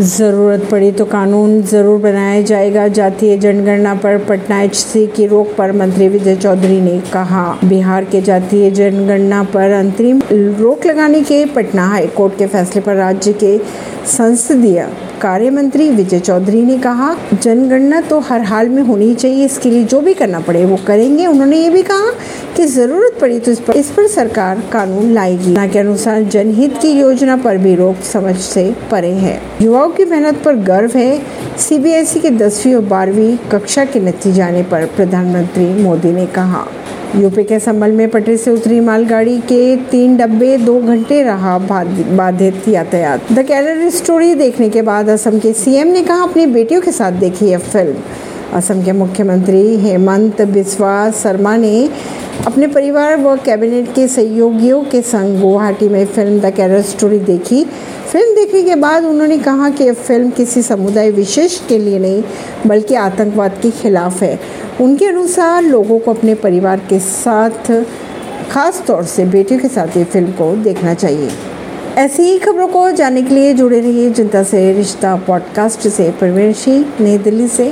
ज़रूरत पड़ी तो कानून ज़रूर बनाया जाएगा। जातीय जनगणना पर पटना एचसी की रोक पर मंत्री विजय चौधरी ने कहा। बिहार के जातीय जनगणना पर अंतरिम रोक लगाने के पटना हाईकोर्ट के फैसले पर राज्य के संसदीय कार्य मंत्री विजय चौधरी ने कहा, जनगणना तो हर हाल में होनी चाहिए, इसके लिए जो भी करना पड़े वो करेंगे। उन्होंने ये भी कहा कि ज़रूरत पड़ी तो इस पर, इस पर सरकार कानून लाएगी। के अनुसार जनहित की योजना पर भी रोक समझ से परे है। युवाओं की मेहनत पर गर्व है। सीबीएसई के दसवीं और बारहवीं कक्षा के नतीजे आने पर प्रधानमंत्री मोदी ने कहा यूपी के संभल में पटरी से उतरी मालगाड़ी के तीन डब्बे दो घंटे रहा बाधित यातायात। द कैलर स्टोरी देखने के बाद असम के सीएम ने कहा अपनी बेटियों के साथ देखी यह फ़िल्म। असम के मुख्यमंत्री हेमंत बिस्वा शर्मा ने अपने परिवार व कैबिनेट के सहयोगियों के संग गुवाहाटी में फ़िल्म द कैरल स्टोरी देखी। फ़िल्म देखने के बाद उन्होंने कहा कि यह फ़िल्म किसी समुदाय विशेष के लिए नहीं, बल्कि आतंकवाद के खिलाफ है। उनके अनुसार लोगों को अपने परिवार के साथ, खास तौर से बेटियों के साथ ये फ़िल्म को देखना चाहिए। ऐसी ही खबरों को जानने के लिए जुड़े रहिए जनता से रिश्ता पॉडकास्ट से। परवीन नई दिल्ली से।